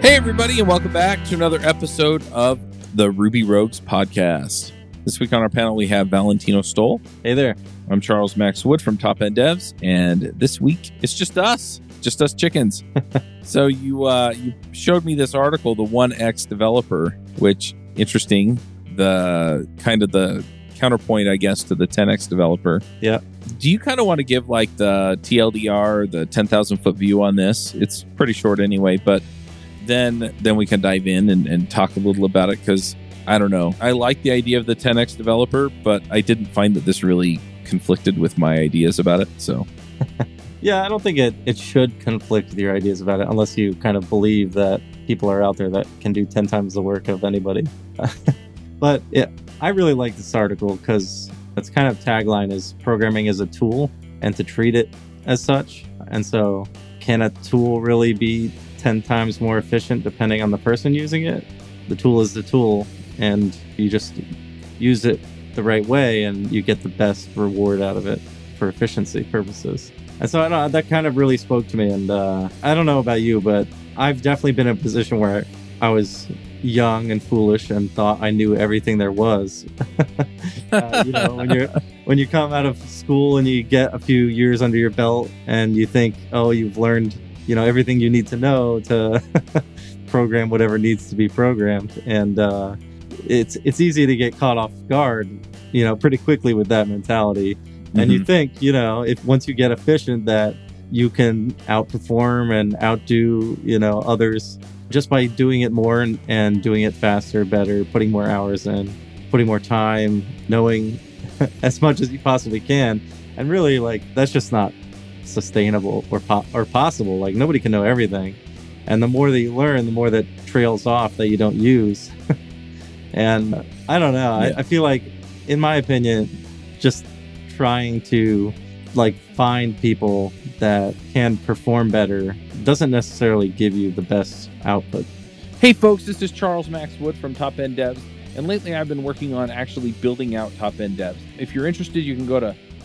Hey, everybody, and welcome back to another episode of the Ruby Rogues podcast. This week on our panel, we have Valentino Stoll. Hey there. I'm Charles Max Wood from Top End Devs, and this week it's just us, just us chickens. so you uh, you showed me this article, the One X developer, which interesting. The kind of the counterpoint, I guess, to the 10x developer. Yeah. Do you kind of want to give like the TLDR, the 10,000 foot view on this? It's pretty short anyway, but then then we can dive in and, and talk a little about it because I don't know. I like the idea of the 10x developer, but I didn't find that this really conflicted with my ideas about it. So, yeah, I don't think it, it should conflict with your ideas about it unless you kind of believe that people are out there that can do 10 times the work of anybody. but yeah, I really like this article because its kind of tagline is programming is a tool and to treat it as such. And so, can a tool really be 10 times more efficient depending on the person using it? The tool is the tool, and you just use it the right way and you get the best reward out of it for efficiency purposes. And so I don't, that kind of really spoke to me. And uh, I don't know about you, but I've definitely been in a position where I was young and foolish and thought I knew everything there was. uh, you know, when you when you come out of school and you get a few years under your belt and you think, oh, you've learned, you know, everything you need to know to program whatever needs to be programmed, and uh, it's it's easy to get caught off guard, you know, pretty quickly with that mentality. Mm-hmm. And you mm-hmm. think, you know, if once you get efficient, that you can outperform and outdo, you know, others just by doing it more and, and doing it faster, better, putting more hours in, putting more time, knowing as much as you possibly can. And really, like, that's just not sustainable or, po- or possible. Like, nobody can know everything. And the more that you learn, the more that trails off that you don't use. and I don't know. Yeah. I, I feel like, in my opinion, just trying to like find people that can perform better doesn't necessarily give you the best output. Hey folks, this is Charles Max Wood from Top End Devs, and lately I've been working on actually building out Top End Devs. If you're interested, you can go to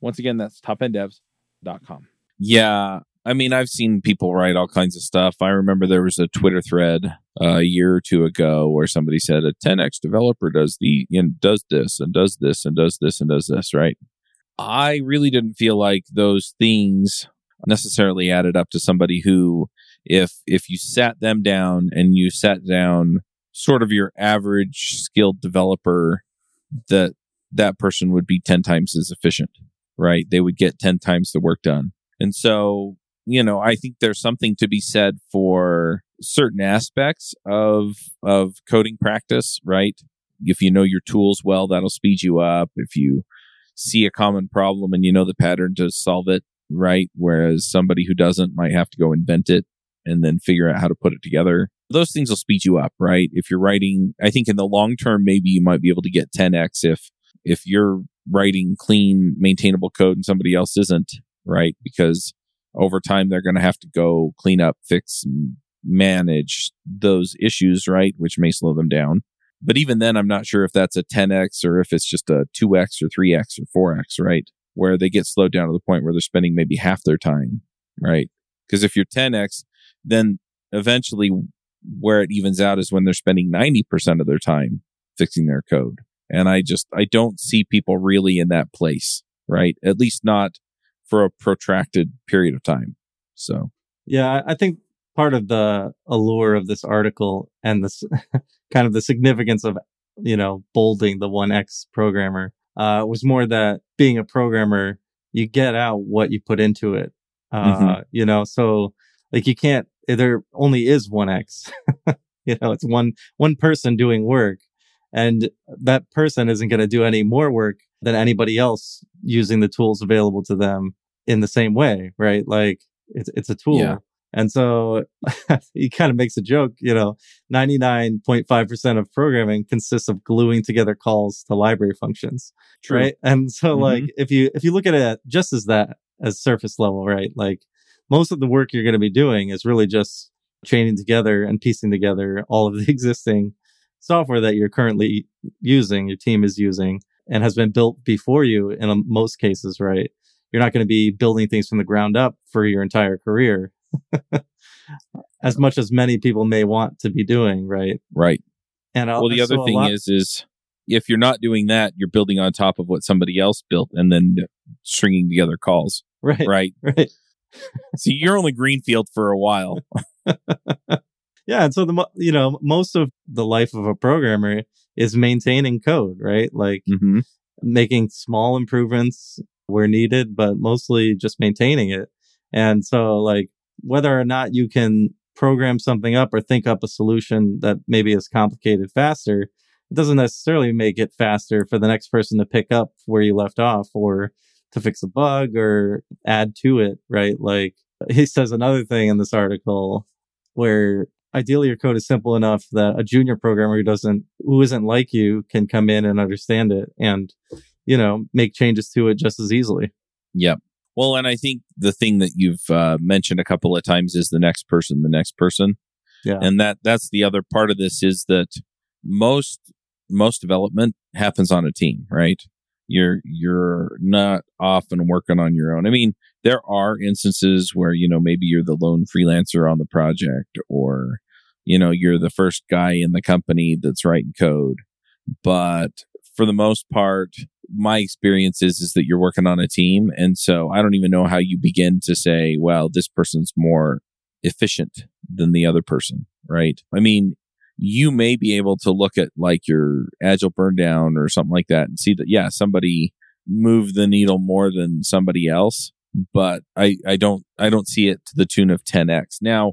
Once again, that's topenddevs.com. Yeah. I mean, I've seen people write all kinds of stuff. I remember there was a Twitter thread uh, a year or two ago where somebody said a 10x developer does the know, does this and does this and does this and does this, right? I really didn't feel like those things necessarily added up to somebody who if if you sat them down and you sat down sort of your average skilled developer that that person would be 10 times as efficient right? They would get 10 times the work done. And so, you know, I think there's something to be said for certain aspects of, of coding practice, right? If you know your tools well, that'll speed you up. If you see a common problem and you know the pattern to solve it, right? Whereas somebody who doesn't might have to go invent it and then figure out how to put it together. Those things will speed you up, right? If you're writing, I think in the long term, maybe you might be able to get 10x if, if you're writing clean, maintainable code and somebody else isn't, right? Because over time they're going to have to go clean up, fix, manage those issues, right? Which may slow them down. But even then, I'm not sure if that's a 10x or if it's just a 2x or 3x or 4x, right? Where they get slowed down to the point where they're spending maybe half their time, right? Because if you're 10x, then eventually where it evens out is when they're spending 90% of their time fixing their code. And I just, I don't see people really in that place, right? At least not for a protracted period of time. So, yeah, I think part of the allure of this article and this kind of the significance of, you know, bolding the 1X programmer, uh, was more that being a programmer, you get out what you put into it. Uh, mm-hmm. you know, so like you can't, there only is 1X. you know, it's one, one person doing work and that person isn't going to do any more work than anybody else using the tools available to them in the same way, right? Like it's, it's a tool. Yeah. And so he kind of makes a joke, you know, 99.5% of programming consists of gluing together calls to library functions. True. Right. And so mm-hmm. like if you, if you look at it just as that, as surface level, right? Like most of the work you're going to be doing is really just chaining together and piecing together all of the existing software that you're currently using, your team is using and has been built before you in um, most cases, right? You're not going to be building things from the ground up for your entire career as much as many people may want to be doing, right? Right. And I'll, well, the other thing lot- is, is if you're not doing that, you're building on top of what somebody else built and then stringing together calls. Right. Right. Right. See, you're only greenfield for a while. yeah, and so the you know most of the life of a programmer is maintaining code, right? Like mm-hmm. making small improvements where needed, but mostly just maintaining it. And so, like whether or not you can program something up or think up a solution that maybe is complicated faster, it doesn't necessarily make it faster for the next person to pick up where you left off or to fix a bug or add to it, right? Like he says another thing in this article where ideally your code is simple enough that a junior programmer who doesn't, who isn't like you can come in and understand it and, you know, make changes to it just as easily. Yep. Well, and I think the thing that you've uh, mentioned a couple of times is the next person, the next person. Yeah. And that that's the other part of this is that most most development happens on a team, right? You're you're not often working on your own. I mean, there are instances where you know maybe you're the lone freelancer on the project or you know you're the first guy in the company that's writing code, but for the most part, my experience is, is that you're working on a team. And so I don't even know how you begin to say, well, this person's more efficient than the other person, right? I mean, you may be able to look at like your agile burn down or something like that and see that, yeah, somebody moved the needle more than somebody else. But I, I don't, I don't see it to the tune of 10x. Now,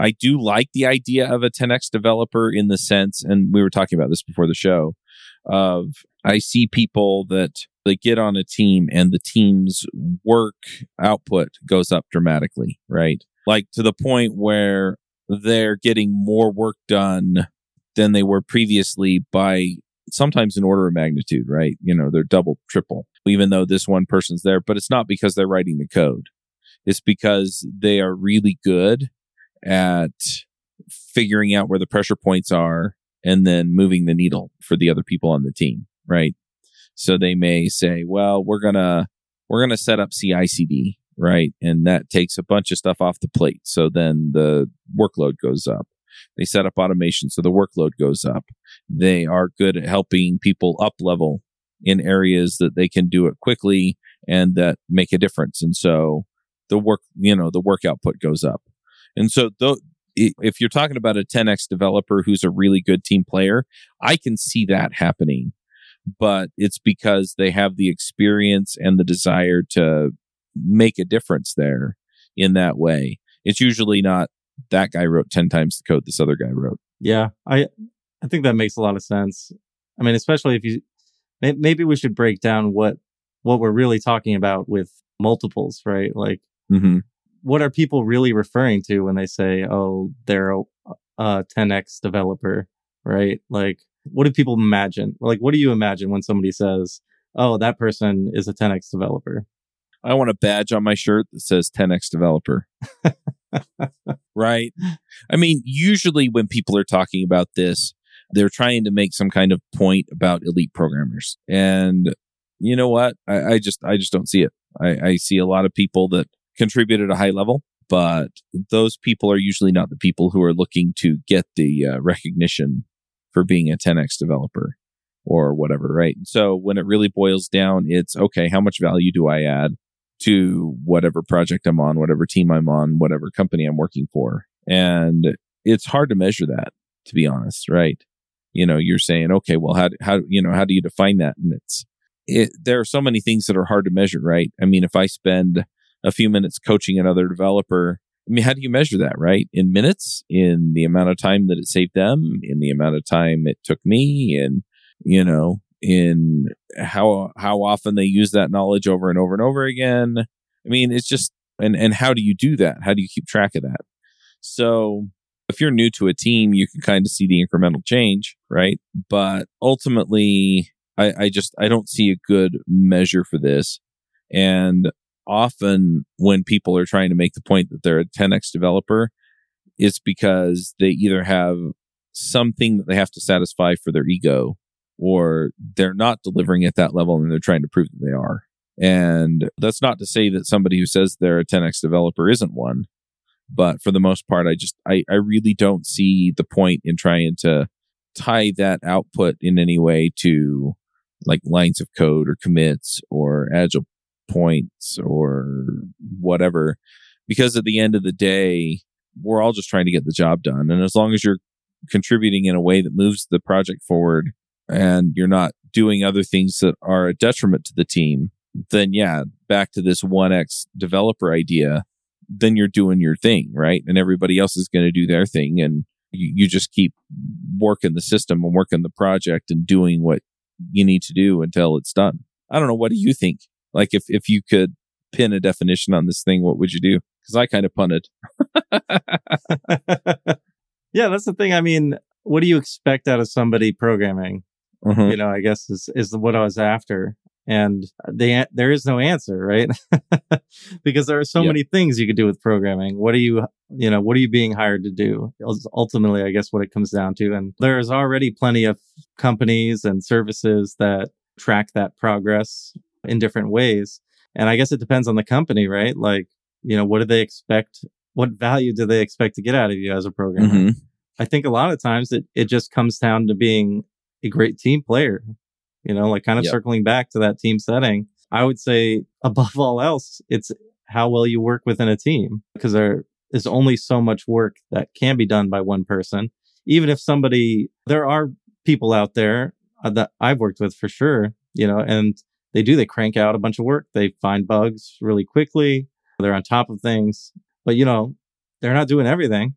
I do like the idea of a 10x developer in the sense, and we were talking about this before the show, of I see people that they get on a team and the team's work output goes up dramatically, right? Like to the point where they're getting more work done than they were previously by sometimes an order of magnitude, right? You know, they're double, triple, even though this one person's there, but it's not because they're writing the code. It's because they are really good at figuring out where the pressure points are and then moving the needle for the other people on the team, right? So they may say, well, we're going to, we're going to set up CICD, right? And that takes a bunch of stuff off the plate. So then the workload goes up. They set up automation. So the workload goes up. They are good at helping people up level in areas that they can do it quickly and that make a difference. And so the work, you know, the work output goes up. And so th- if you're talking about a 10x developer who's a really good team player, I can see that happening. But it's because they have the experience and the desire to make a difference there in that way. It's usually not that guy wrote 10 times the code this other guy wrote. Yeah, I I think that makes a lot of sense. I mean, especially if you maybe we should break down what what we're really talking about with multiples, right? Like mm-hmm what are people really referring to when they say, "Oh, they're a, a 10x developer," right? Like, what do people imagine? Like, what do you imagine when somebody says, "Oh, that person is a 10x developer"? I want a badge on my shirt that says 10x developer. right? I mean, usually when people are talking about this, they're trying to make some kind of point about elite programmers. And you know what? I, I just I just don't see it. I, I see a lot of people that contribute at a high level, but those people are usually not the people who are looking to get the uh, recognition for being a 10x developer or whatever, right? So when it really boils down, it's okay, how much value do I add to whatever project I'm on, whatever team I'm on, whatever company I'm working for? And it's hard to measure that, to be honest, right? You know, you're saying, okay, well, how, how, you know, how do you define that? And it's, it, there are so many things that are hard to measure, right? I mean, if I spend a few minutes coaching another developer, I mean, how do you measure that, right? In minutes, in the amount of time that it saved them, in the amount of time it took me, and, you know, in how, how often they use that knowledge over and over and over again. I mean, it's just, and, and how do you do that? How do you keep track of that? So if you're new to a team, you can kind of see the incremental change, right? But ultimately, I, I just I don't see a good measure for this. And often when people are trying to make the point that they're a 10x developer, it's because they either have something that they have to satisfy for their ego or they're not delivering at that level and they're trying to prove that they are. And that's not to say that somebody who says they're a 10x developer isn't one. But for the most part, I just, I, I really don't see the point in trying to tie that output in any way to like lines of code or commits or agile points or whatever. Because at the end of the day, we're all just trying to get the job done. And as long as you're contributing in a way that moves the project forward and you're not doing other things that are a detriment to the team, then yeah, back to this 1x developer idea, then you're doing your thing, right? And everybody else is going to do their thing. And you, you just keep working the system and working the project and doing what you need to do until it's done. I don't know. What do you think? Like if, if you could pin a definition on this thing, what would you do? Cause I kind of punted. yeah, that's the thing. I mean, what do you expect out of somebody programming? Mhm. You know, I guess is, is what I was after. And the, there is no answer, right? because there are so Yep. many things you could do with programming. What are you, you know, what are you being hired to do? Is Ultimately, I guess what it comes down to. And there's already plenty of companies and services that track that progress in different ways. And I guess it depends on the company, right? Like, you know, what do they expect? What value do they expect to get out of you as a programmer? Mhm. I think a lot of times it, it just comes down to being a great team player, you know, like kind of Yep. circling back to that team setting. I would say above all else, it's how well you work within a team because there is only so much work that can be done by one person. Even if somebody, there are people out there uh, that I've worked with for sure, you know, and they do, they crank out a bunch of work. They find bugs really quickly. They're on top of things, but you know, they're not doing everything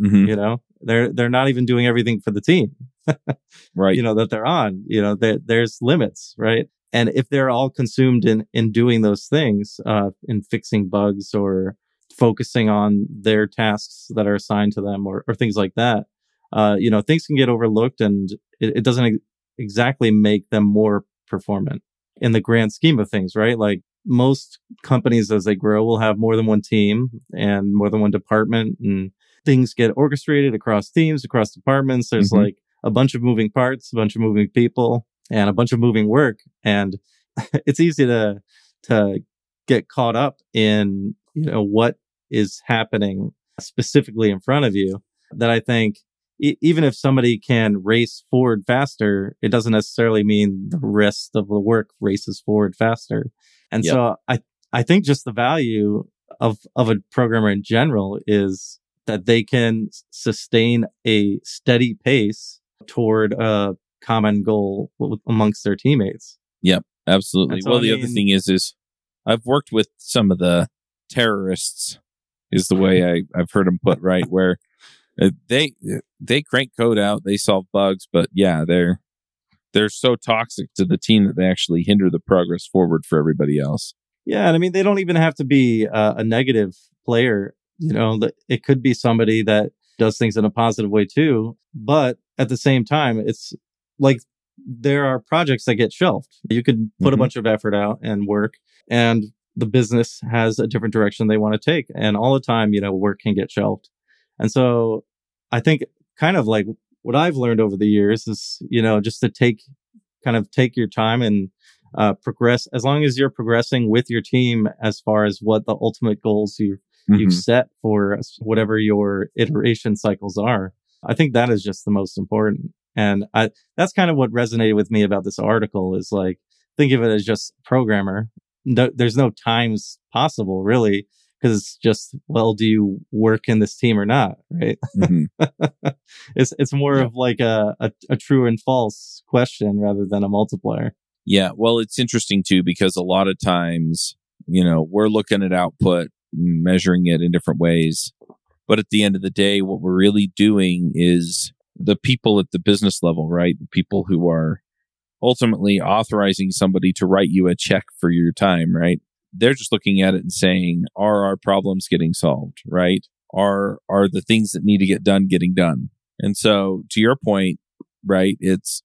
Mhm. you know they're they're not even doing everything for the team Right. you know that they're on you know there, there's limits right and if they're all consumed in in doing those things uh in fixing bugs or focusing on their tasks that are assigned to them or, or things like that uh you know things can get overlooked and it, it doesn't ex- exactly make them more performant in the grand scheme of things right like most companies as they grow will have more than one team and more than one department and things get orchestrated across teams across departments there's Mhm. like a bunch of moving parts a bunch of moving people and a bunch of moving work and it's easy to to get caught up in you know what is happening specifically in front of you that i think e- even if somebody can race forward faster it doesn't necessarily mean the rest of the work races forward faster and Yep. so i i think just the value of of a programmer in general is that they can sustain a steady pace toward a common goal amongst their teammates Yep, Absolutely. That's well, I the other thing is, is I've worked with some of the terrorists. Is the way I I've heard them put right where they they crank code out, they solve bugs, but yeah, they're they're so toxic to the team that they actually hinder the progress forward for everybody else. Yeah, and I mean they don't even have to be uh, a negative player. You know, it could be somebody that does things in a positive way too. But at the same time, it's like there are projects that get shelved. You could put a Mhm. bunch of effort out and work, and the business has a different direction they want to take. And all the time, you know, work can get shelved. And so I think kind of like what I've learned over the years is, you know, just to take kind of take your time and uh, progress as long as you're progressing with your team as far as what the ultimate goals you you've Mhm. set for whatever your iteration cycles are. I think that is just the most important. And I, that's kind of what resonated with me about this article is like, think of it as just programmer. No, there's no times possible really because it's just well do you work in this team or not right Mhm. it's it's more Yeah. of like a, a a true and false question rather than a multiplier Yeah, well, it's interesting too because a lot of times, you know, we're looking at output, measuring it in different ways. But at the end of the day, what we're really doing is the people at the business level, right? The people who are ultimately authorizing somebody to write you a check for your time, right? They're just looking at it and saying, are our problems getting solved, right? Are, are the things that need to get done getting done? And so to your point, right? It's,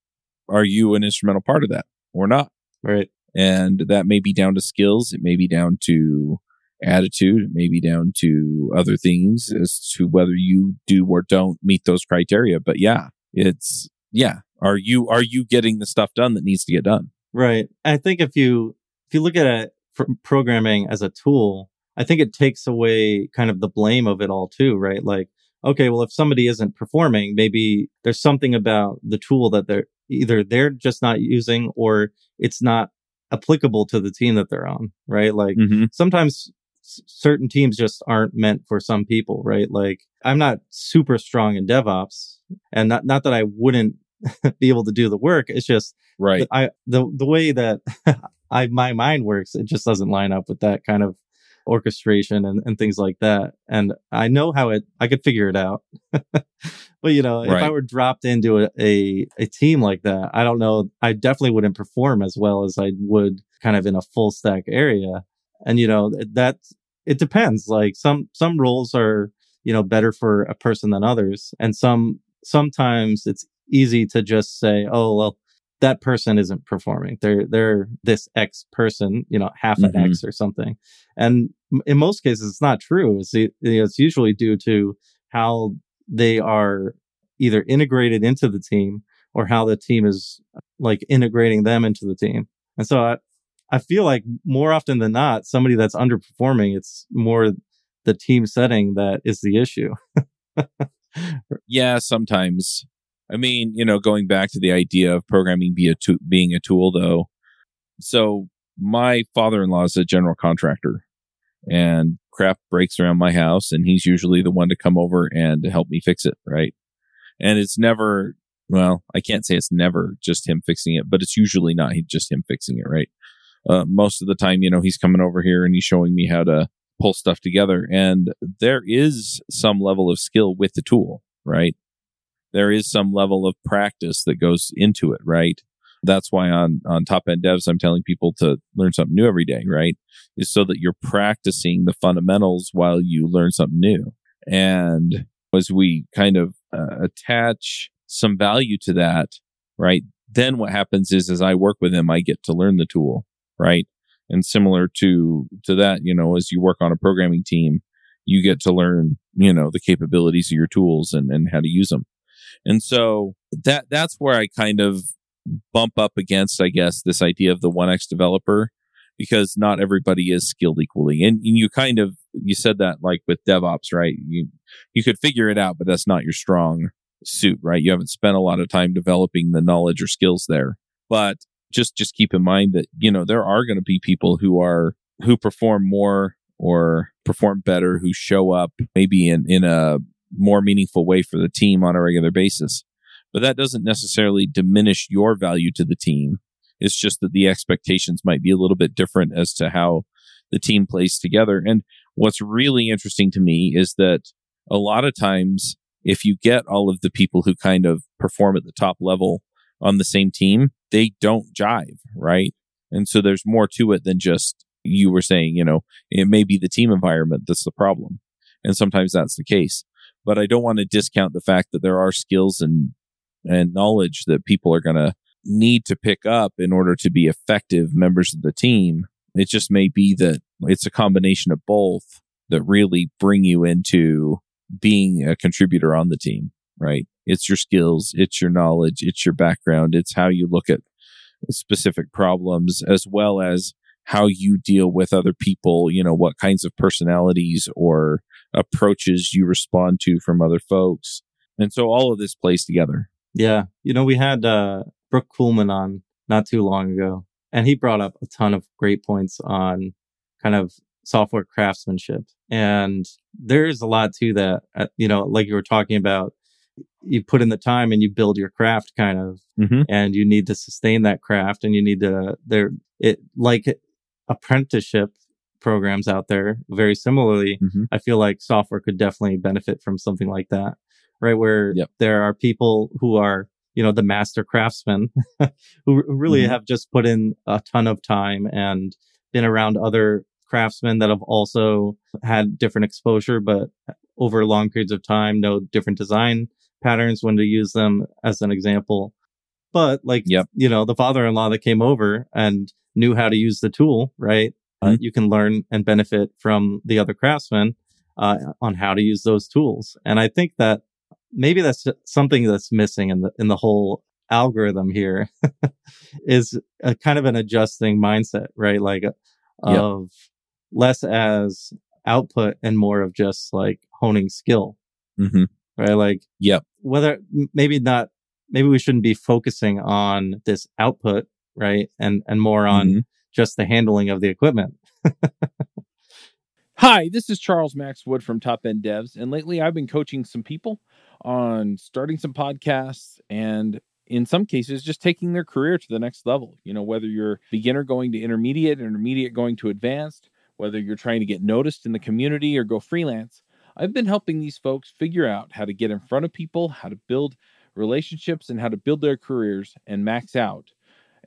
are you an instrumental part of that or not? right And that may be down to skills. It may be down to attitude. It may be down to other things as to whether you do or don't meet those criteria. But yeah, it's, yeah. Are you, are you getting the stuff done that needs to get done? Right. I think if you if you look at it programming as a tool, I think it takes away kind of the blame of it all too, right? Like, okay, well, if somebody isn't performing, maybe there's something about the tool that they're either they're just not using or it's not applicable to the team that they're on, right? Like Mm-hmm. sometimes s- certain teams just aren't meant for some people, right? Like I'm not super strong in DevOps and not not that I wouldn't be able to do the work. It's just Right. I the the way that I my mind works, it just doesn't line up with that kind of orchestration and, and things like that. And I know how it I could figure it out. but you know, if I were dropped into a, a a team like that, I don't know, I definitely wouldn't perform as well as I would kind of in a full stack area. And you know, that it depends. Like some some roles are, you know, better for a person than others. And some sometimes it's easy to just say, oh well, that person isn't performing. They're they're this X person, you know, half an Mhm. X or something. And in most cases, it's not true. It's it's usually due to how they are either integrated into the team or how the team is like integrating them into the team. And so I I feel like more often than not, somebody that's underperforming, it's more the team setting that is the issue. Yeah, sometimes. I mean, you know, going back to the idea of programming be a to- being a tool, though. So my father-in-law is a general contractor, and crap breaks around my house, and he's usually the one to come over and help me fix it, right? And it's never, well, I can't say it's never just him fixing it, but it's usually not just him fixing it, right? Uh, most of the time, you know, he's coming over here and he's showing me how to pull stuff together, and there is some level of skill with the tool, right? There is some level of practice that goes into it, right? That's why on, on top end devs, I'm telling people to learn something new every day, right? Is so that you're practicing the fundamentals while you learn something new. And as we kind of uh, attach some value to that, right? Then what happens is as I work with them, I get to learn the tool, right? And similar to, to that, you know, as you work on a programming team, you get to learn, you know, the capabilities of your tools and, and how to use them. And so that that's where I kind of bump up against, I guess, this idea of the 1x developer because not everybody is skilled equally. And, and you kind of you said that like with DevOps, right? You you could figure it out, but that's not your strong suit, right? You haven't spent a lot of time developing the knowledge or skills there. But just just keep in mind that, you know, there are going to be people who are who perform more or perform better, who show up maybe in in a more meaningful way for the team on a regular basis. But that doesn't necessarily diminish your value to the team. It's just that the expectations might be a little bit different as to how the team plays together. And what's really interesting to me is that a lot of times, if you get all of the people who kind of perform at the top level on the same team, they don't jive, right? And so there's more to it than just you were saying, you know, it may be the team environment that's the problem. And sometimes that's the case but I don't want to discount the fact that there are skills and and knowledge that people are going to need to pick up in order to be effective members of the team. It just may be that it's a combination of both that really bring you into being a contributor on the team, right? It's your skills, it's your knowledge, it's your background, it's how you look at specific problems as well as how you deal with other people, you know, what kinds of personalities or approaches you respond to from other folks. And so all of this plays together. Yeah. You know, we had uh, Brooke Kuhlmann on not too long ago, and he brought up a ton of great points on kind of software craftsmanship. And there's a lot to that. Uh, you know, like you were talking about, you put in the time and you build your craft kind of, Mm-hmm. and you need to sustain that craft and you need to, there, it like apprenticeship programs out there very similarly. Mhm. I feel like software could definitely benefit from something like that, right? Where Yep. there are people who are, you know, the master craftsmen who, really Mhm. have just put in a ton of time and been around other craftsmen that have also had different exposure, but over long periods of time, know different design patterns when to use them as an example. But like, Yep. you know, the father-in-law that came over and knew how to use the tool, right? Uh, Mhm. you can learn and benefit from the other craftsmen uh, on how to use those tools. And I think that maybe that's something that's missing in the in the whole algorithm here is a kind of an adjusting mindset, right? Like of less as output and more of just like honing skill, Mm-hmm. right? Like Yep. whether maybe not maybe we shouldn't be focusing on this output, right? And and more on Mhm. Just the handling of the equipment. Hi, this is Charles Max Wood from Top End Devs, and lately I've been coaching some people on starting some podcasts and in some cases just taking their career to the next level. You know, whether you're beginner going to intermediate, intermediate going to advanced, whether you're trying to get noticed in the community or go freelance, I've been helping these folks figure out how to get in front of people, how to build relationships and how to build their careers and max out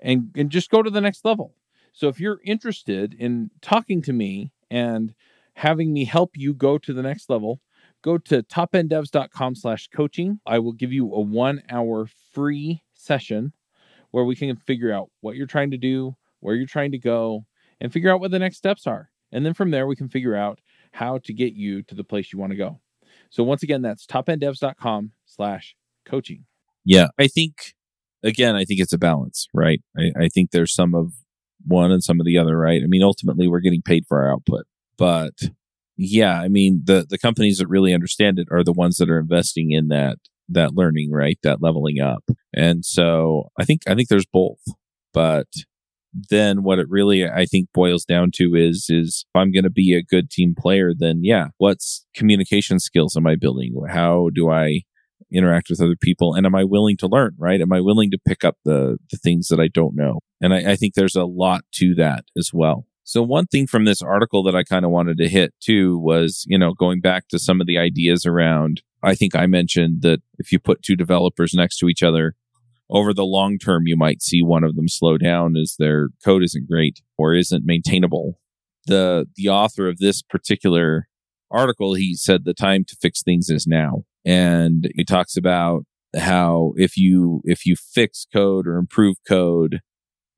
and and just go to the next level. So if you're interested in talking to me and having me help you go to the next level, go to topenddevs.com slash coaching. I will give you a one hour free session where we can figure out what you're trying to do, where you're trying to go, and figure out what the next steps are. And then from there, we can figure out how to get you to the place you want to go. So once again, that's topenddevs.com slash coaching. Yeah, I think again, I think it's a balance, right? I, I think there's some of one and some of the other, right? I mean, ultimately, we're getting paid for our output, but yeah, I mean, the the companies that really understand it are the ones that are investing in that that learning, right? That leveling up, and so I think I think there's both, but then what it really I think boils down to is is if I'm going to be a good team player, then yeah, what's communication skills am I building? How do I interact with other people? And am i willing to learn right? Am i willing to pick up the the things that i don't know? And i, I think there's a lot to that as well. So one thing from this article that i kind of wanted to hit too was you know going back to some of the ideas around i think i mentioned that if you put two developers next to each other over the long term you might see one of them slow down as their code isn't great or isn't maintainable. The the author of this particular article he said the time to fix things is now and he talks about how if you if you fix code or improve code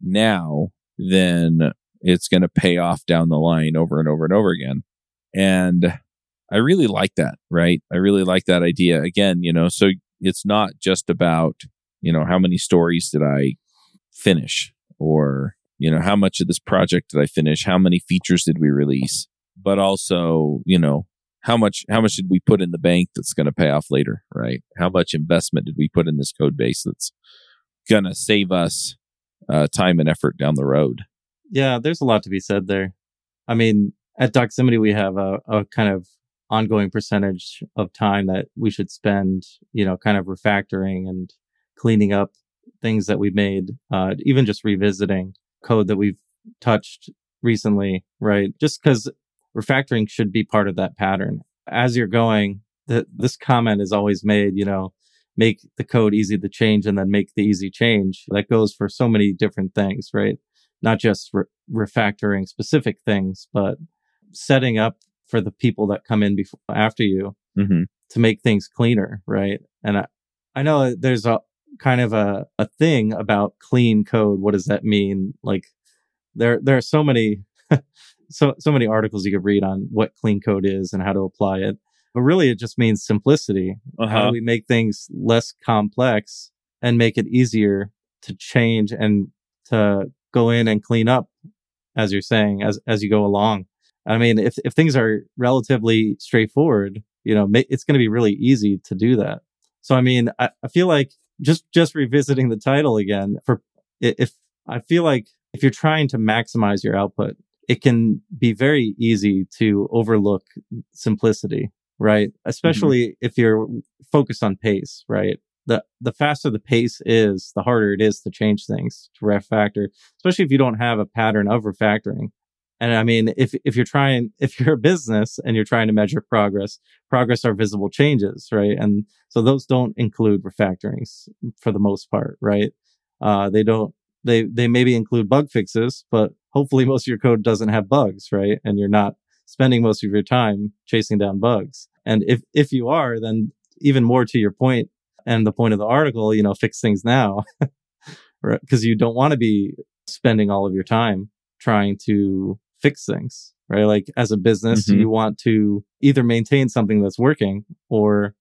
now then it's going to pay off down the line over and over and over again. And i really like that right? I really like that idea. Again you know so it's not just about you know how many stories did i finish or you know how much of this project did i finish? How many features did we release? But also you know how much how much did we put in the bank that's going to pay off later right how much investment did we put in this code base that's going to save us uh, time and effort down the road Yeah, there's a lot to be said there. I mean, at Doximity, we have a, a kind of ongoing percentage of time that we should spend, you know, kind of refactoring and cleaning up things that we made, uh, even just revisiting code that we've touched recently, right? Just because refactoring should be part of that pattern. As you're going, the, this comment is always made, you know, make the code easy to change and then make the easy change. That goes for so many different things, right? Not just re- refactoring specific things, but setting up for the people that come in before after you mm-hmm. to make things cleaner, right? And I, I know there's a kind of a, a thing about clean code. What does that mean? Like there there are so many so so many articles you could read on what clean code is and how to apply it. But really it just means simplicity. How uh-huh. do we make things less complex and make it easier to change and to go in and clean up as you're saying as as you go along. I mean, if if things are relatively straightforward, you know, it's going to be really easy to do that. So I mean, I, I feel like just just revisiting the title again for if I feel like if you're trying to maximize your output, it can be very easy to overlook simplicity, right? Especially mm-hmm. if you're focused on pace, right? The, the faster the pace is, the harder it is to change things to refactor, especially if you don't have a pattern of refactoring. And I mean, if, if you're trying, if you're a business and you're trying to measure progress, progress are visible changes, right? And so those don't include refactorings for the most part, right? Uh, they don't, they, they maybe include bug fixes, but hopefully most of your code doesn't have bugs, right? And you're not spending most of your time chasing down bugs. And if, if you are, then even more to your point and the point of the article, you know, fix things now, right? Cause you don't want to be spending all of your time trying to fix things, right? Like as a business, mm-hmm. you want to either maintain something that's working or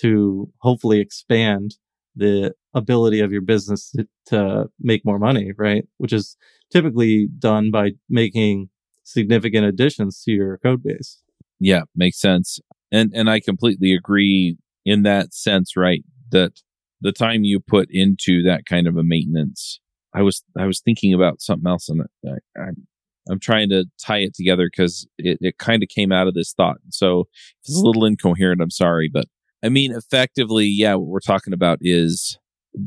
to hopefully expand the ability of your business to, to make more money, right? Which is typically done by making significant additions to your code base. Yeah, makes sense. And and I completely agree in that sense, right? That the time you put into that kind of a maintenance, I was I was thinking about something else, and I, I'm I'm trying to tie it together because it, it kind of came out of this thought. So if it's a little incoherent, I'm sorry, but I mean, effectively, yeah, what we're talking about is,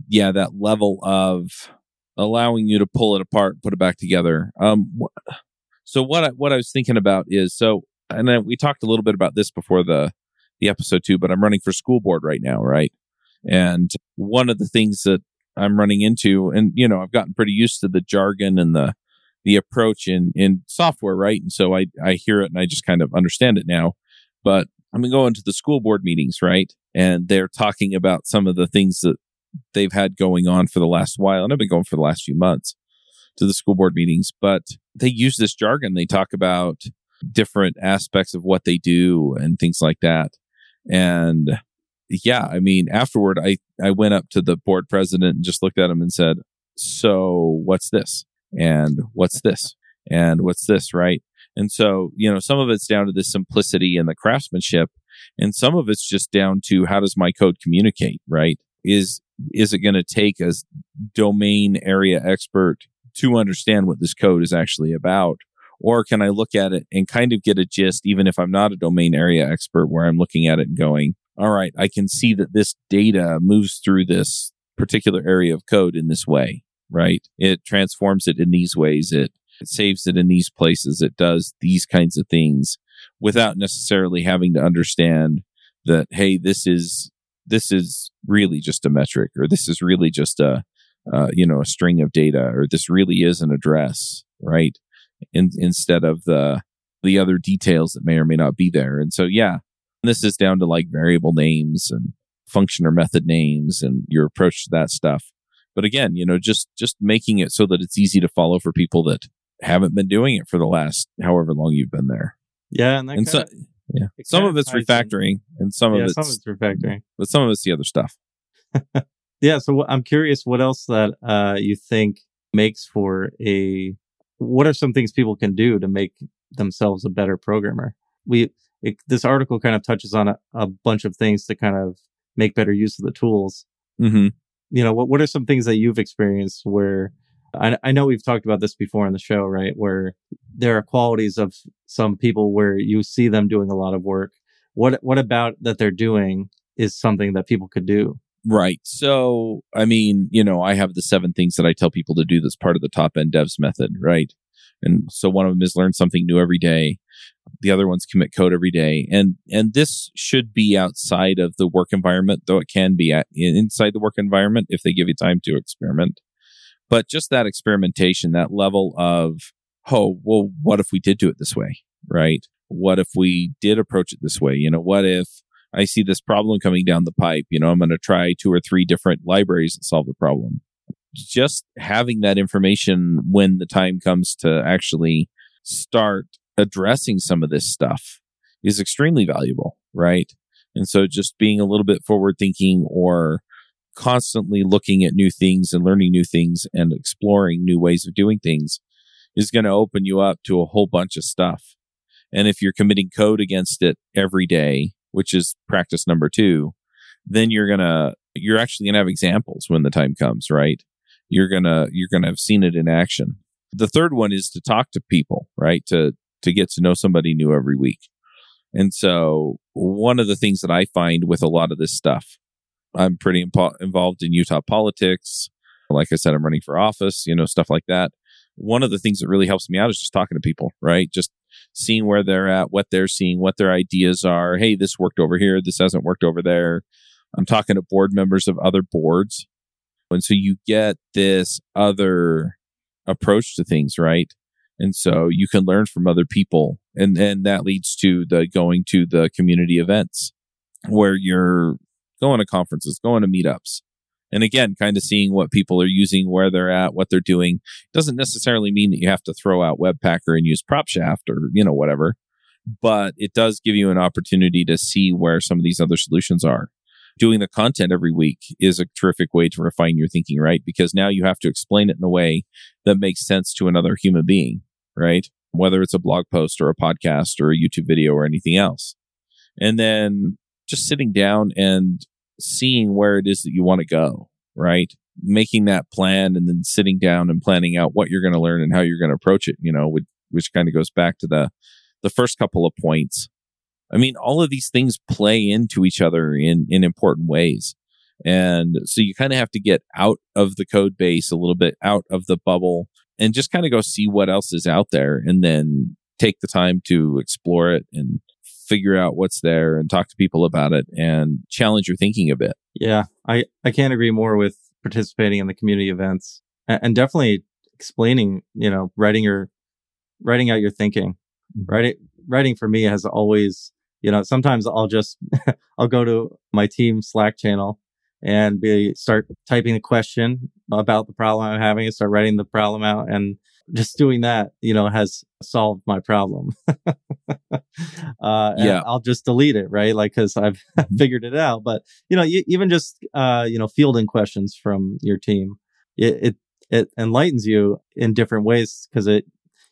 yeah, that level of allowing you to pull it apart, put it back together. Um, so what I, what I was thinking about is so, and then we talked a little bit about this before the the episode too, but I'm running for school board right now, right? And one of the things that I'm running into, and you know, I've gotten pretty used to the jargon and the the approach in in software, right? And so I I hear it and I just kind of understand it now. But I'm going to the school board meetings, right? And they're talking about some of the things that they've had going on for the last while, and I've been going for the last few months to the school board meetings. But they use this jargon. They talk about different aspects of what they do and things like that. And yeah, I mean, afterward, I I went up to the board president and just looked at him and said, "So what's this?" and what's this and what's this, right? And so, you know, some of it's down to the simplicity and the craftsmanship, and some of it's just down to how does my code communicate, right? Is is it going to take a domain area expert to understand what this code is actually about? Or can I look at it and kind of get a gist, even if I'm not a domain area expert, where I'm looking at it and going, all right, I can see that this data moves through this particular area of code in this way right? It transforms it in these ways. It, it saves it in these places. It does these kinds of things without necessarily having to understand that, hey, this is, this is really just a metric or this is really just a, uh, you know, a string of data or this really is an address, right? In, instead of the, the other details that may or may not be there. And so, yeah, this is down to like variable names and function or method names and your approach to that stuff. But again, you know, just just making it so that it's easy to follow for people that haven't been doing it for the last however long you've been there. Yeah, and, and so, yeah, some of it's refactoring, in. and some yeah, of it's, some of it's refactoring, but some of it's the other stuff. yeah, so I'm curious, what else that uh, you think makes for a? What are some things people can do to make themselves a better programmer? We it, this article kind of touches on a, a, bunch of things to kind of make better use of the tools. Mm-hmm you know, what, what are some things that you've experienced where I, I know we've talked about this before on the show, right? Where there are qualities of some people where you see them doing a lot of work. What, what about that they're doing is something that people could do? Right. So, I mean, you know, I have the seven things that I tell people to do that's part of the top end devs method, right? And so one of them is learn something new every day. The other one's commit code every day. And, and this should be outside of the work environment, though it can be at, inside the work environment if they give you time to experiment. But just that experimentation, that level of, oh, well, what if we did do it this way? Right? What if we did approach it this way? You know, what if I see this problem coming down the pipe? You know, I'm going to try two or three different libraries that solve the problem just having that information when the time comes to actually start addressing some of this stuff is extremely valuable, right? And so just being a little bit forward thinking or constantly looking at new things and learning new things and exploring new ways of doing things is going to open you up to a whole bunch of stuff. And if you're committing code against it every day, which is practice number two, then you're going to, you're actually going to have examples when the time comes, right? you're gonna you're gonna have seen it in action. The third one is to talk to people, right? To to get to know somebody new every week. And so one of the things that I find with a lot of this stuff, I'm pretty impo- involved in Utah politics. Like I said, I'm running for office, you know, stuff like that. One of the things that really helps me out is just talking to people, right? Just seeing where they're at, what they're seeing, what their ideas are. Hey, this worked over here. This hasn't worked over there. I'm talking to board members of other boards. And so you get this other approach to things, right? And so you can learn from other people. And and that leads to the going to the community events where you're going to conferences, going to meetups. And again, kind of seeing what people are using, where they're at, what they're doing. Doesn't necessarily mean that you have to throw out Webpacker and use PropShaft or, you know, whatever. But it does give you an opportunity to see where some of these other solutions are doing the content every week is a terrific way to refine your thinking, right? Because now you have to explain it in a way that makes sense to another human being, right? Whether it's a blog post or a podcast or a YouTube video or anything else. And then just sitting down and seeing where it is that you want to go, right? Making that plan and then sitting down and planning out what you're going to learn and how you're going to approach it, you know, which, which kind of goes back to the, the first couple of points I mean, all of these things play into each other in, in important ways. And so you kind of have to get out of the code base a little bit, out of the bubble and just kind of go see what else is out there and then take the time to explore it and figure out what's there and talk to people about it and challenge your thinking a bit. Yeah, I, I can't agree more with participating in the community events and, and definitely explaining, you know, writing your, writing out your thinking. Mm-hmm. Writing, writing for me has always you know, sometimes I'll just, I'll go to my team Slack channel and be, start typing a question about the problem I'm having and start writing the problem out. And just doing that, you know, has solved my problem. uh, yeah. I'll just delete it, right? Like, cause I've mm-hmm. figured it out. But, you know, you, even just, uh, you know, fielding questions from your team, it, it, it enlightens you in different ways because it,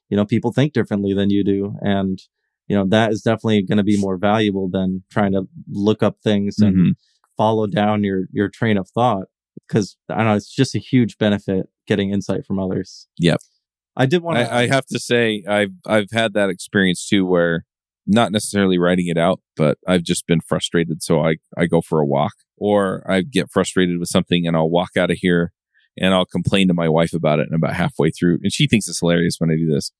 you know, people think differently than you do. And, you know, that is definitely going to be more valuable than trying to look up things and mm-hmm. follow down your, your train of thought. Cause I don't know, it's just a huge benefit getting insight from others. Yep. I did want to. I, I have to say, I've, I've had that experience too, where not necessarily writing it out, but I've just been frustrated. So I, I go for a walk or I get frustrated with something and I'll walk out of here and I'll complain to my wife about it. And about halfway through, and she thinks it's hilarious when I do this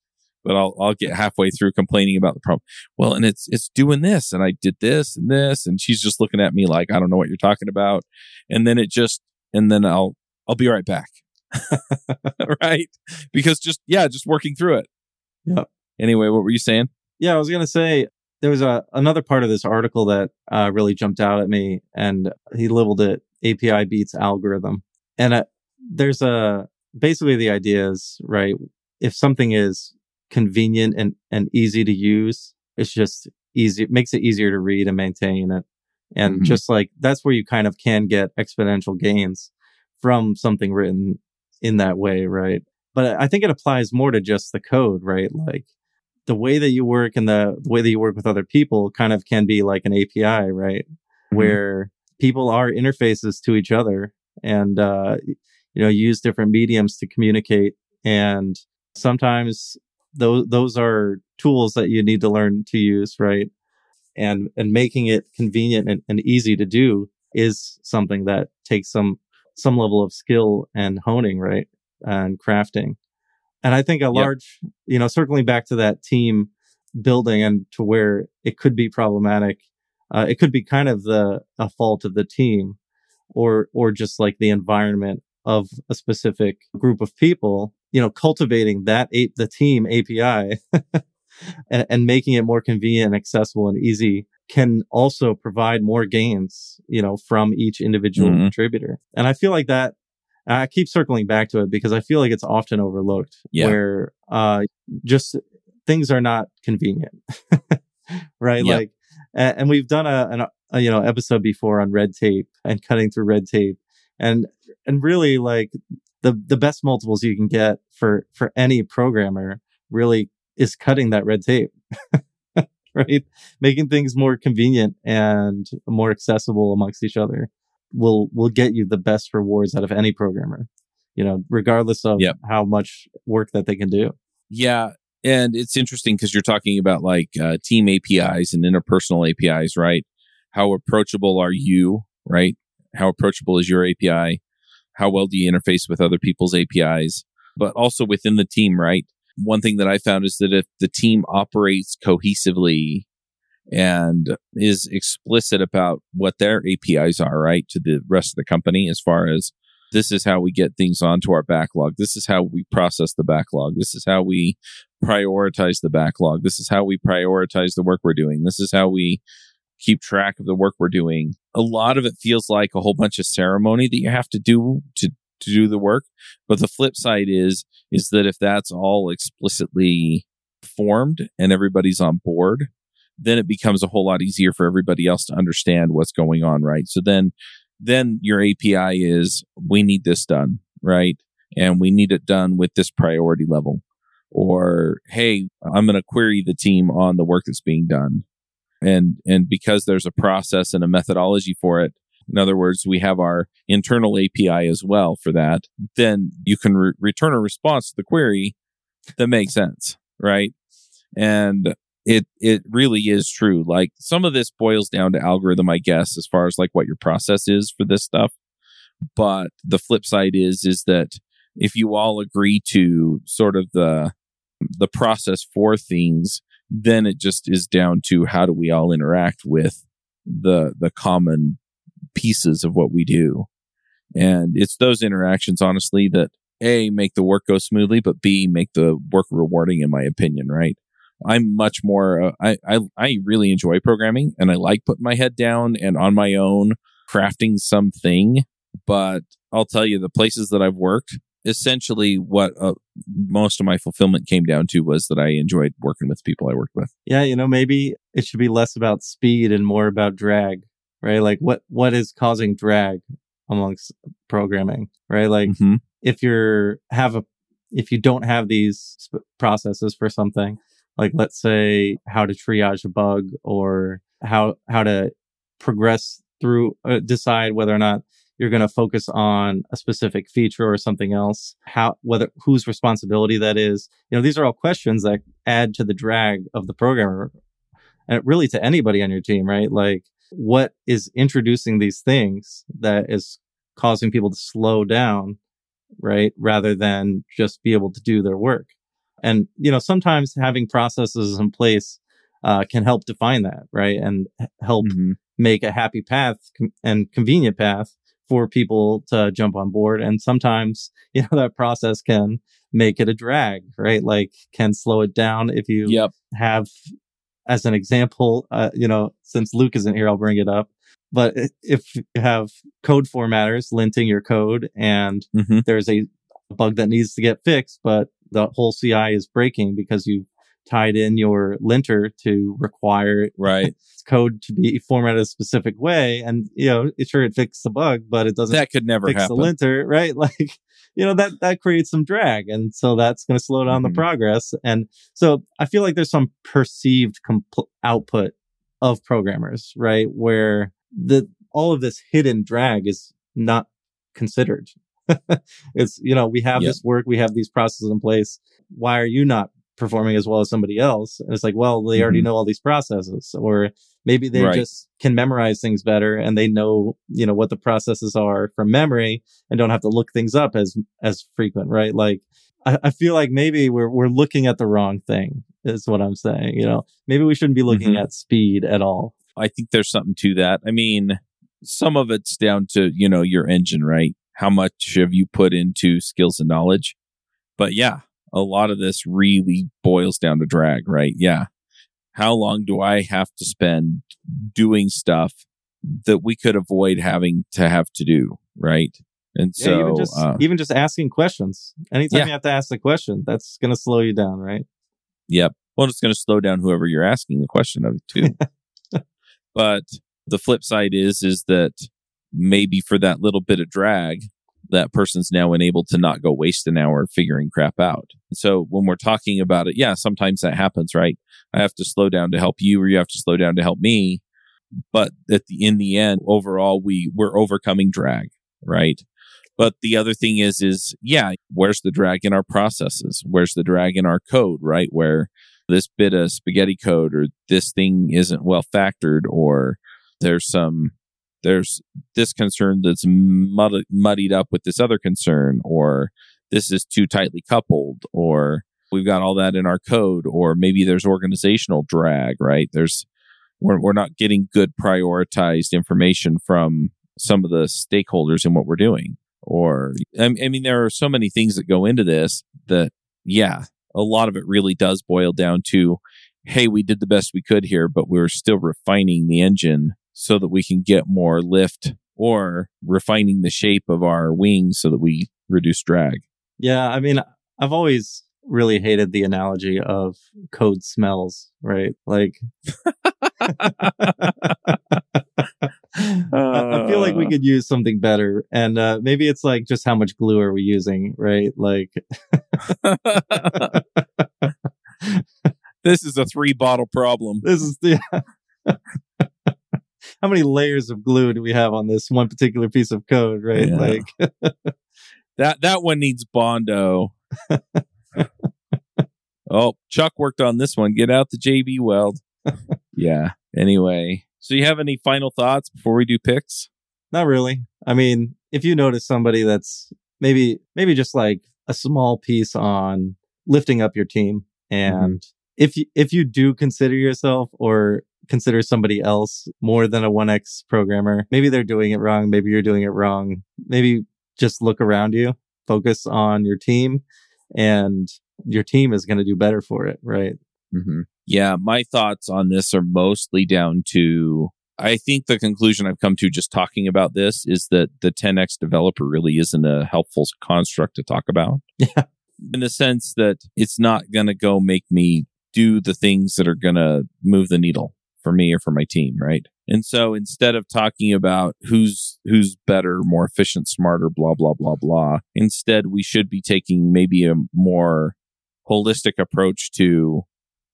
but I'll I'll get halfway through complaining about the problem. Well, and it's it's doing this, and I did this and this, and she's just looking at me like I don't know what you're talking about, and then it just and then I'll I'll be right back, right? Because just yeah, just working through it. Yeah. Anyway, what were you saying? Yeah, I was gonna say there was a another part of this article that uh, really jumped out at me, and he labeled it API beats algorithm, and uh, there's a basically the idea is right if something is convenient and, and easy to use. It's just easy. It makes it easier to read and maintain it. And mm-hmm. just like that's where you kind of can get exponential gains from something written in that way, right? But I think it applies more to just the code, right? Like the way that you work and the, the way that you work with other people kind of can be like an API, right? Mm-hmm. Where people are interfaces to each other and, uh, you know, use different mediums to communicate. And sometimes those those are tools that you need to learn to use, right? And and making it convenient and, and easy to do is something that takes some some level of skill and honing, right? And crafting. And I think a yep. large, you know, circling back to that team building and to where it could be problematic, uh, it could be kind of the a fault of the team, or or just like the environment of a specific group of people you know, cultivating that ape, the team API and, and making it more convenient and accessible and easy can also provide more gains, you know, from each individual mm-hmm. contributor. And I feel like that I keep circling back to it because I feel like it's often overlooked yeah. where, uh, just things are not convenient. right. Yep. Like, and, we've done a, an, a, you know, episode before on red tape and cutting through red tape. And, and really like the the best multiples you can get for for any programmer really is cutting that red tape right making things more convenient and more accessible amongst each other will will get you the best rewards out of any programmer you know, regardless of Yep. how much work that they can do. Yeah. And it's interesting because you're talking about like uh, team APIs and interpersonal APIs, right? How approachable are you, right? How approachable is your API? How well do you interface with other people's APIs? But also within the team, right? One thing that I found is that if the team operates cohesively and is explicit about what their APIs are, right, to the rest of the company as far as this is how we get things onto our backlog. This is how we process the backlog. This is how we prioritize the backlog. This is how we prioritize the work we're doing. This is how we keep track of the work we're doing. A lot of it feels like a whole bunch of ceremony that you have to do to, to do the work. But the flip side is, is that if that's all explicitly formed and everybody's on board, then it becomes a whole lot easier for everybody else to understand what's going on, right? So then, then your API is, we need this done, right? And we need it done with this priority level. Or, hey, I'm going to query the team on the work that's being done. And, and because there's a process and a methodology for it, in other words, we have our internal API as well for that, then you can re- return a response to the query that makes sense, right? And it it really is true. Like some of this boils down to algorithm, I guess, as far as like what your process is for this stuff. But the flip side is is that if you all agree to sort of the the process for things, then it just is down to how do we all interact with the the common pieces of what we do. And it's those interactions, honestly, that A, make the work go smoothly, but B, make the work rewarding, in my opinion, right? I'm much more, uh, I, I, I really enjoy programming and I like putting my head down and on my own crafting something. But I'll tell you, the places that I've worked, essentially what uh, most of my fulfillment came down to was that I enjoyed working with people I worked with. Yeah, you know, maybe it should be less about speed and more about drag, right? Like what what is causing drag amongst programming, right? Like Mhm. if you're have a if you don't have these sp- processes for something, like let's say how to triage a bug or how how to progress through uh, decide whether or not you're going to focus on a specific feature or something else how whether whose responsibility that is you know these are all questions that add to the drag of the programmer and really to anybody on your team right like what is introducing these things that is causing people to slow down right rather than just be able to do their work and you know sometimes having processes in place uh, can help define that right and help Mhm. make a happy path com- and convenient path for people to jump on board. And sometimes, you know, that process can make it a drag, right? Like can slow it down if you Yep. have, as an example, uh, you know, since Luke isn't here, I'll bring it up. But if you have code formatters linting your code and Mhm. there's a bug that needs to get fixed, but the whole CI is breaking because you tied in your linter to require Right. code to be formatted a specific way. And, you know, it sure it fixed the bug, but it doesn't that could never fix happen. the linter, right? Like, you know, that, that creates some drag. And so that's going to slow down Mhm. the progress. And so I feel like there's some perceived compl- output of programmers, right? Where the, all of this hidden drag is not considered. it's, you know, we have Yep. this work, we have these processes in place. Why are you not performing as well as somebody else? And it's like, well, they already Mhm. know all these processes or maybe they Right. just can memorize things better and they know, you know, what the processes are from memory and don't have to look things up as, as frequent, right? Like, I, I feel like maybe we're, we're looking at the wrong thing is what I'm saying. You know, maybe we shouldn't be looking Mhm. at speed at all. I think there's something to that. I mean, some of it's down to, you know, your engine, right? How much have you put into skills and knowledge? But yeah, a lot of this really boils down to drag, right? Yeah. How long do I have to spend doing stuff that we could avoid having to have to do, right? And Yeah, so, even just uh, even just asking questions. Anytime Yeah. you have to ask a question, that's going to slow you down, right? Yep. Well, it's going to slow down whoever you're asking the question of too. but the flip side is, is that maybe for that little bit of drag, that person's now enabled to not go waste an hour figuring crap out. So when we're talking about it, yeah, sometimes that happens, right? I have to slow down to help you or you have to slow down to help me. But at the, in the end, overall, we, we're overcoming drag, right? But the other thing is, is yeah, where's the drag in our processes? Where's the drag in our code, right? Where this bit of spaghetti code or this thing isn't well factored or there's some, there's this concern that's muddied, muddied up with this other concern or this is too tightly coupled or we've got all that in our code or maybe there's organizational drag, right? There's, we're, we're not getting good prioritized information from some of the stakeholders in what we're doing or I, I mean there are so many things that go into this that yeah a lot of it really does boil down to hey we did the best we could here but we're still refining the engine so that we can get more lift or refining the shape of our wings so that we reduce drag Yeah, I mean, I've always really hated the analogy of code smells, right? Like, I feel like we could use something better. And uh, maybe it's like just how much glue are we using, right? Like, this is a three bottle problem this is the. How many layers of glue do we have on this one particular piece of code, right? Yeah. Like, that that one needs bondo oh chuck worked on this one get out the jb weld yeah anyway so you have any final thoughts before we do picks Not really. I mean, if you notice somebody that's maybe maybe just like a small piece on lifting up your team mm-hmm. and if you if you do consider yourself or consider somebody else more than a 1x programmer, maybe they're doing it wrong, maybe you're doing it wrong. Maybe just look around you, focus on your team and your team is going to do better for it, right? Mm-hmm. Yeah, my thoughts on this are mostly down to I think the conclusion I've come to just talking about this is that the 10x developer really isn't a helpful construct to talk about. Yeah. In the sense that it's not going to go make me do the things that are going to move the needle for me or for my team, right? And so instead of talking about who's who's better, more efficient, smarter, blah blah blah blah, instead we should be taking maybe a more holistic approach to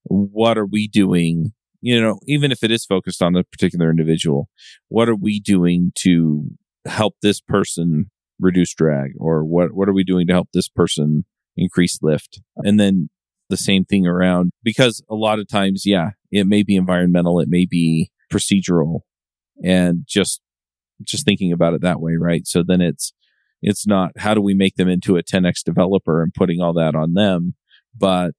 what are we doing you know even if it is focused on a particular individual what are we doing to help this person reduce drag or what what are we doing to help this person increase lift and then the same thing around because a lot of times yeah it may be environmental it may be procedural and just just thinking about it that way right so then it's it's not how do we make them into a 10x developer and putting all that on them but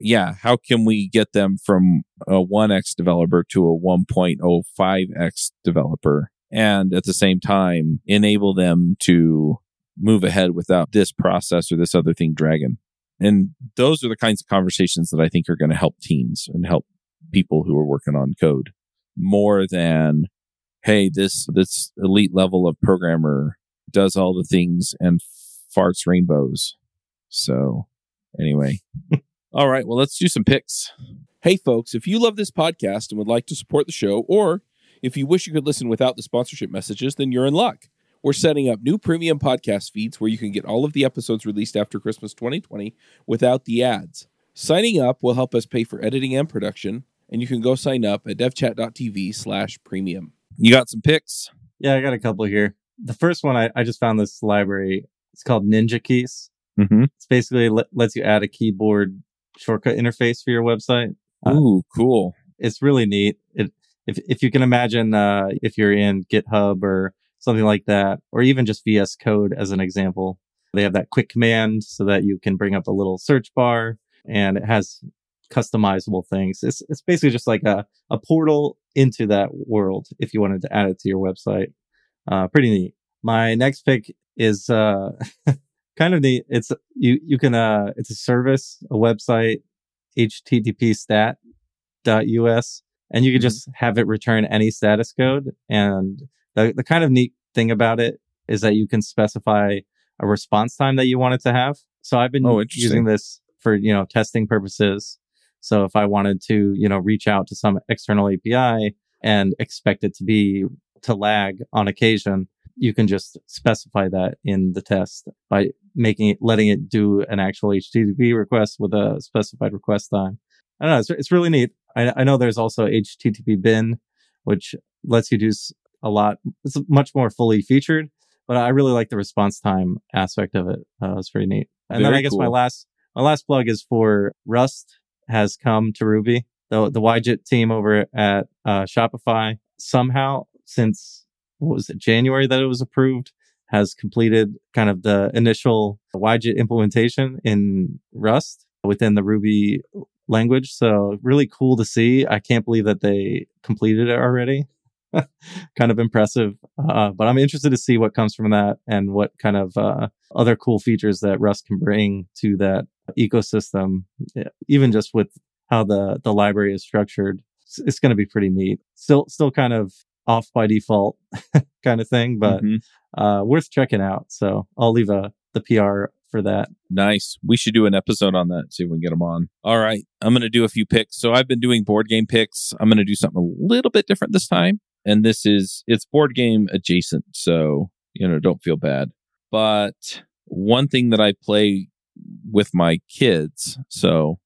yeah, how can we get them from a 1x developer to a 1.05x developer and at the same time enable them to move ahead without this process or this other thing dragging? And those are the kinds of conversations that I think are going to help teams and help people who are working on code more than, hey, this, this elite level of programmer does all the things and farts rainbows. So anyway. All right, well, let's do some picks. Hey, folks, if you love this podcast and would like to support the show, or if you wish you could listen without the sponsorship messages, then you're in luck. We're setting up new premium podcast feeds where you can get all of the episodes released after Christmas 2020 without the ads. Signing up will help us pay for editing and production, and you can go sign up at devchat.tv slash premium. You got some picks? Yeah, I got a couple here. The first one, I, I just found this library. It's called Ninja Keys. Mm-hmm. It's basically let, lets you add a keyboard shortcut interface for your website. Uh, Ooh, cool. it's really neat. It, if if you can imagine, uh, if you're in GitHub or something like that, or even just VS Code as an example, they have that quick command so that you can bring up a little search bar, and it has customizable things. It's it's basically just like a a portal into that world if you wanted to add it to your website. Uh, pretty neat. My next pick is uh, kind of neat. It's you you can uh, it's a service, a website, http stat us and you can just have it return any status code. And the, the kind of neat thing about it is that you can specify a response time that you want it to have. So I've been Oh, using this for, you know, testing purposes. So if I wanted to, you know, reach out to some external API and expect it to be to lag on occasion, you can just specify that in the test by making it, letting it do an actual HTTP request with a specified request time. I don't know. It's, it's really neat. I, I know there's also HTTP bin, which lets you do a lot. It's much more fully featured, but I really like the response time aspect of it. Uh, it's pretty neat. And then I guess my last my last plug is for Rust has come to Ruby. The the YJIT team over at uh, Shopify somehow since what was it January that it was approved has completed kind of the initial YJIT implementation in Rust within the Ruby language. So really cool to see. I can't believe that they completed it already. kind of impressive. Uh, but I'm interested to see what comes from that and what kind of uh, other cool features that Rust can bring to that ecosystem, even just with how the, the library is structured. It's, it's going to be pretty neat. Still, still kind of off by default kind of thing, but Mhm. uh, worth checking out. So I'll leave a, the PR for that. Nice. We should do an episode on that. See if we can get them on. All right. I'm going to do a few picks. So I've been doing board game picks. I'm going to do something a little bit different this time. And this is, it's board game adjacent. So, you know, don't feel bad. But one thing that I play with my kids, so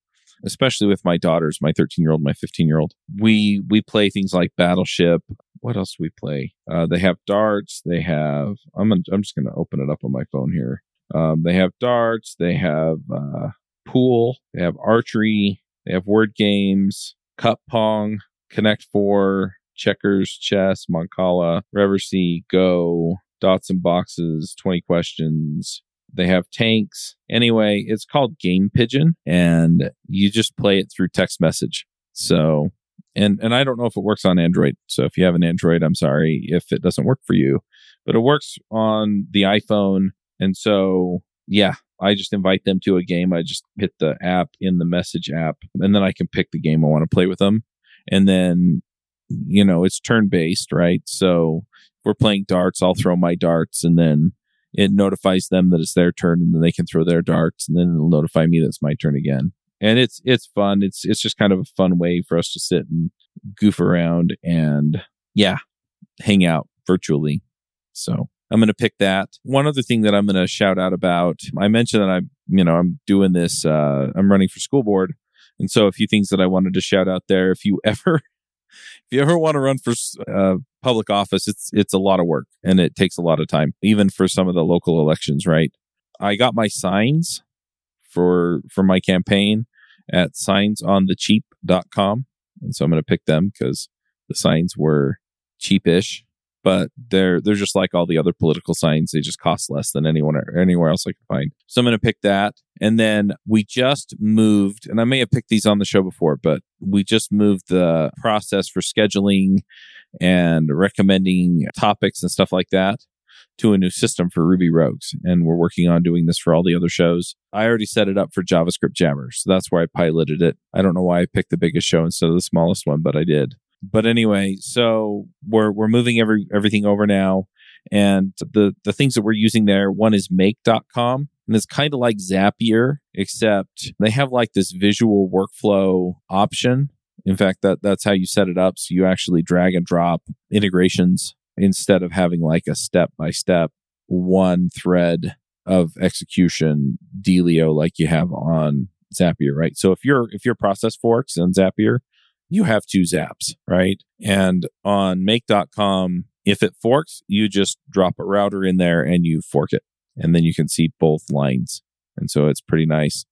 especially with my daughters, my 13 year old, my 15 year old, we, we play things like Battleship. What else do we play? Uh, they have darts. They have, I'm, gonna, I'm just to open it up on my phone here. Um, they have darts. They have uh, pool. They have archery. They have word games, cup pong, Connect Four, checkers, chess, Mancala, Reversi, Go, dots and boxes, twenty questions. They have tanks. Anyway, it's called Game Pigeon, and you just play it through text message. So, and and I don't know if it works on Android. So if you have an Android, I'm sorry if it doesn't work for you, but it works on the iPhone and so, yeah, I just invite them to a game. I just hit the app in the message app, and then I can pick the game I want to play with them. And then, you know, it's turn based, right? So we're playing darts, I'll throw my darts, and then it notifies them that it's their turn, and then they can throw their darts, and then it'll notify me that it's my turn again. And it's it's fun. It's it's just kind of a fun way for us to sit and goof around and yeah, hang out virtually. So I'm going to pick that. One other thing that I'm going to shout out about, I mentioned that I'm, you know, I'm doing this, uh, I'm running for school board. And so a few things that I wanted to shout out there. If you ever, you ever want to run for uh, public office, it's, it's a lot of work and it takes a lot of time, even for some of the local elections, right? I got my signs for, for my campaign at signsonthecheap.com. And so I'm going to pick them because the signs were cheapish but they're they're just like all the other political signs. They just cost less than anyone or anywhere else I could find. So I'm going to pick that. And then we just moved, and I may have picked these on the show before, but we just moved the process for scheduling and recommending topics and stuff like that to a new system for Ruby Rogues. And we're working on doing this for all the other shows. I already set it up for JavaScript Jabber. So that's where I piloted it. I don't know why I picked the biggest show instead of the smallest one, but I did but anyway, so we're we're moving every everything over now, and the the things that we're using there, one is Make.com, and it's kind of like Zapier, except they have like this visual workflow option. In fact, that that's how you set it up. So you actually drag and drop integrations instead of having like a step by step one thread of execution dealio like you have on Zapier, right? So if your if your process forks on Zapier, you have two zaps, right? And on make.com, if it forks, you just drop a router in there and you fork it. And then you can see both lines. And so it's pretty nice.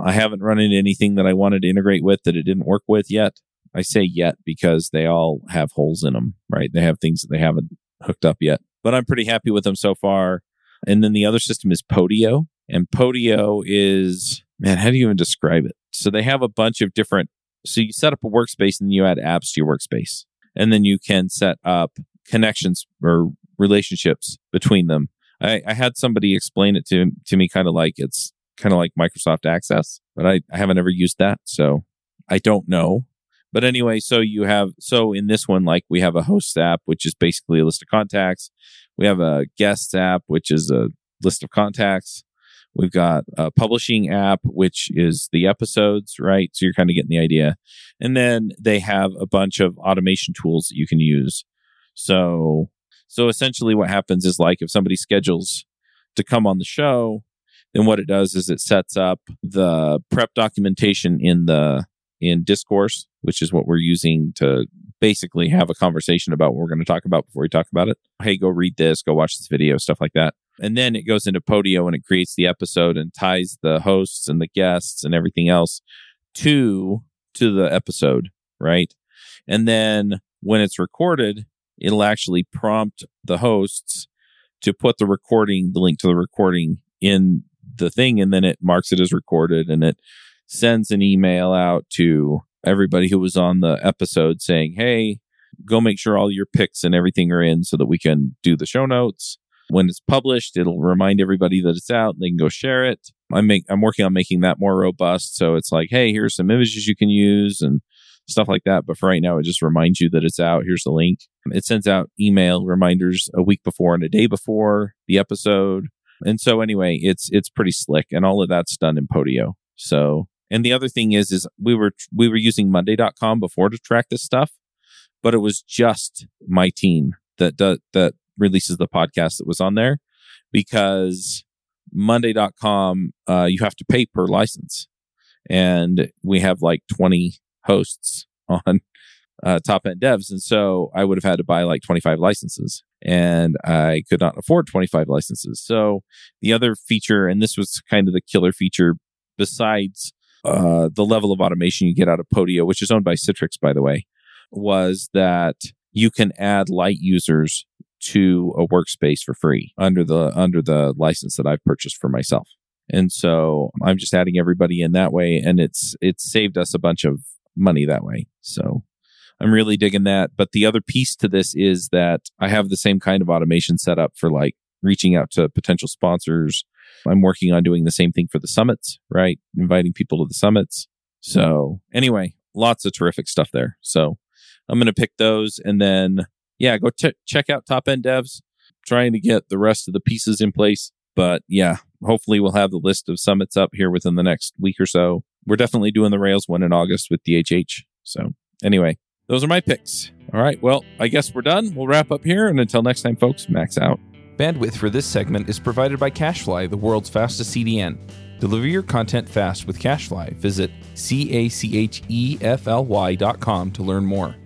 I haven't run into anything that I wanted to integrate with that it didn't work with yet. I say yet because they all have holes in them, right? They have things that they haven't hooked up yet, but I'm pretty happy with them so far. And then the other system is Podio. And Podio is, man, how do you even describe it? So they have a bunch of different so you set up a workspace and then you add apps to your workspace. And then you can set up connections or relationships between them. I, I had somebody explain it to, to me kind of like it's kind of like Microsoft Access, but I, I haven't ever used that. So I don't know. But anyway, so you have, so in this one, like we have a hosts app, which is basically a list of contacts. We have a guests app, which is a list of contacts. We've got a publishing app, which is the episodes, right? So you're kind of getting the idea. And then they have a bunch of automation tools that you can use. So, so essentially what happens is like if somebody schedules to come on the show, then what it does is it sets up the prep documentation in the, in discourse, which is what we're using to basically have a conversation about what we're going to talk about before we talk about it. Hey, go read this, go watch this video, stuff like that. And then it goes into Podio and it creates the episode and ties the hosts and the guests and everything else to to the episode, right? And then when it's recorded, it'll actually prompt the hosts to put the recording, the link to the recording in the thing, and then it marks it as recorded and it sends an email out to everybody who was on the episode saying, Hey, go make sure all your picks and everything are in so that we can do the show notes. When it's published, it'll remind everybody that it's out. They can go share it. I'm make, I'm working on making that more robust. So it's like, hey, here's some images you can use and stuff like that. But for right now, it just reminds you that it's out. Here's the link. It sends out email reminders a week before and a day before the episode. And so anyway, it's it's pretty slick, and all of that's done in Podio. So and the other thing is, is we were we were using Monday.com before to track this stuff, but it was just my team that that, that releases the podcast that was on there because Monday.com uh, you have to pay per license, and we have like twenty hosts on uh, top end devs. And so I would have had to buy like 25 licenses and I could not afford 25 licenses. So the other feature, and this was kind of the killer feature besides uh, the level of automation you get out of Podio, which is owned by Citrix, by the way, was that you can add light users to a workspace for free under the under the license that I've purchased for myself. And so I'm just adding everybody in that way and it's it's saved us a bunch of money that way. So I'm really digging that. But the other piece to this is that I have the same kind of automation set up for like reaching out to potential sponsors. I'm working on doing the same thing for the summits, right? Inviting people to the summits. So anyway, lots of terrific stuff there. So I'm going to pick those and then, yeah, go t- check out top end devs, trying to get the rest of the pieces in place. But yeah, hopefully we'll have the list of summits up here within the next week or so. We're definitely doing the Rails one in August with DHH. So anyway, those are my picks. All right. Well, I guess we're done. We'll wrap up here. And until next time, folks, max out. Bandwidth for this segment is provided by CacheFly, the world's fastest CDN. Deliver your content fast with CacheFly. Visit C A C H E F L Y dot com to learn more.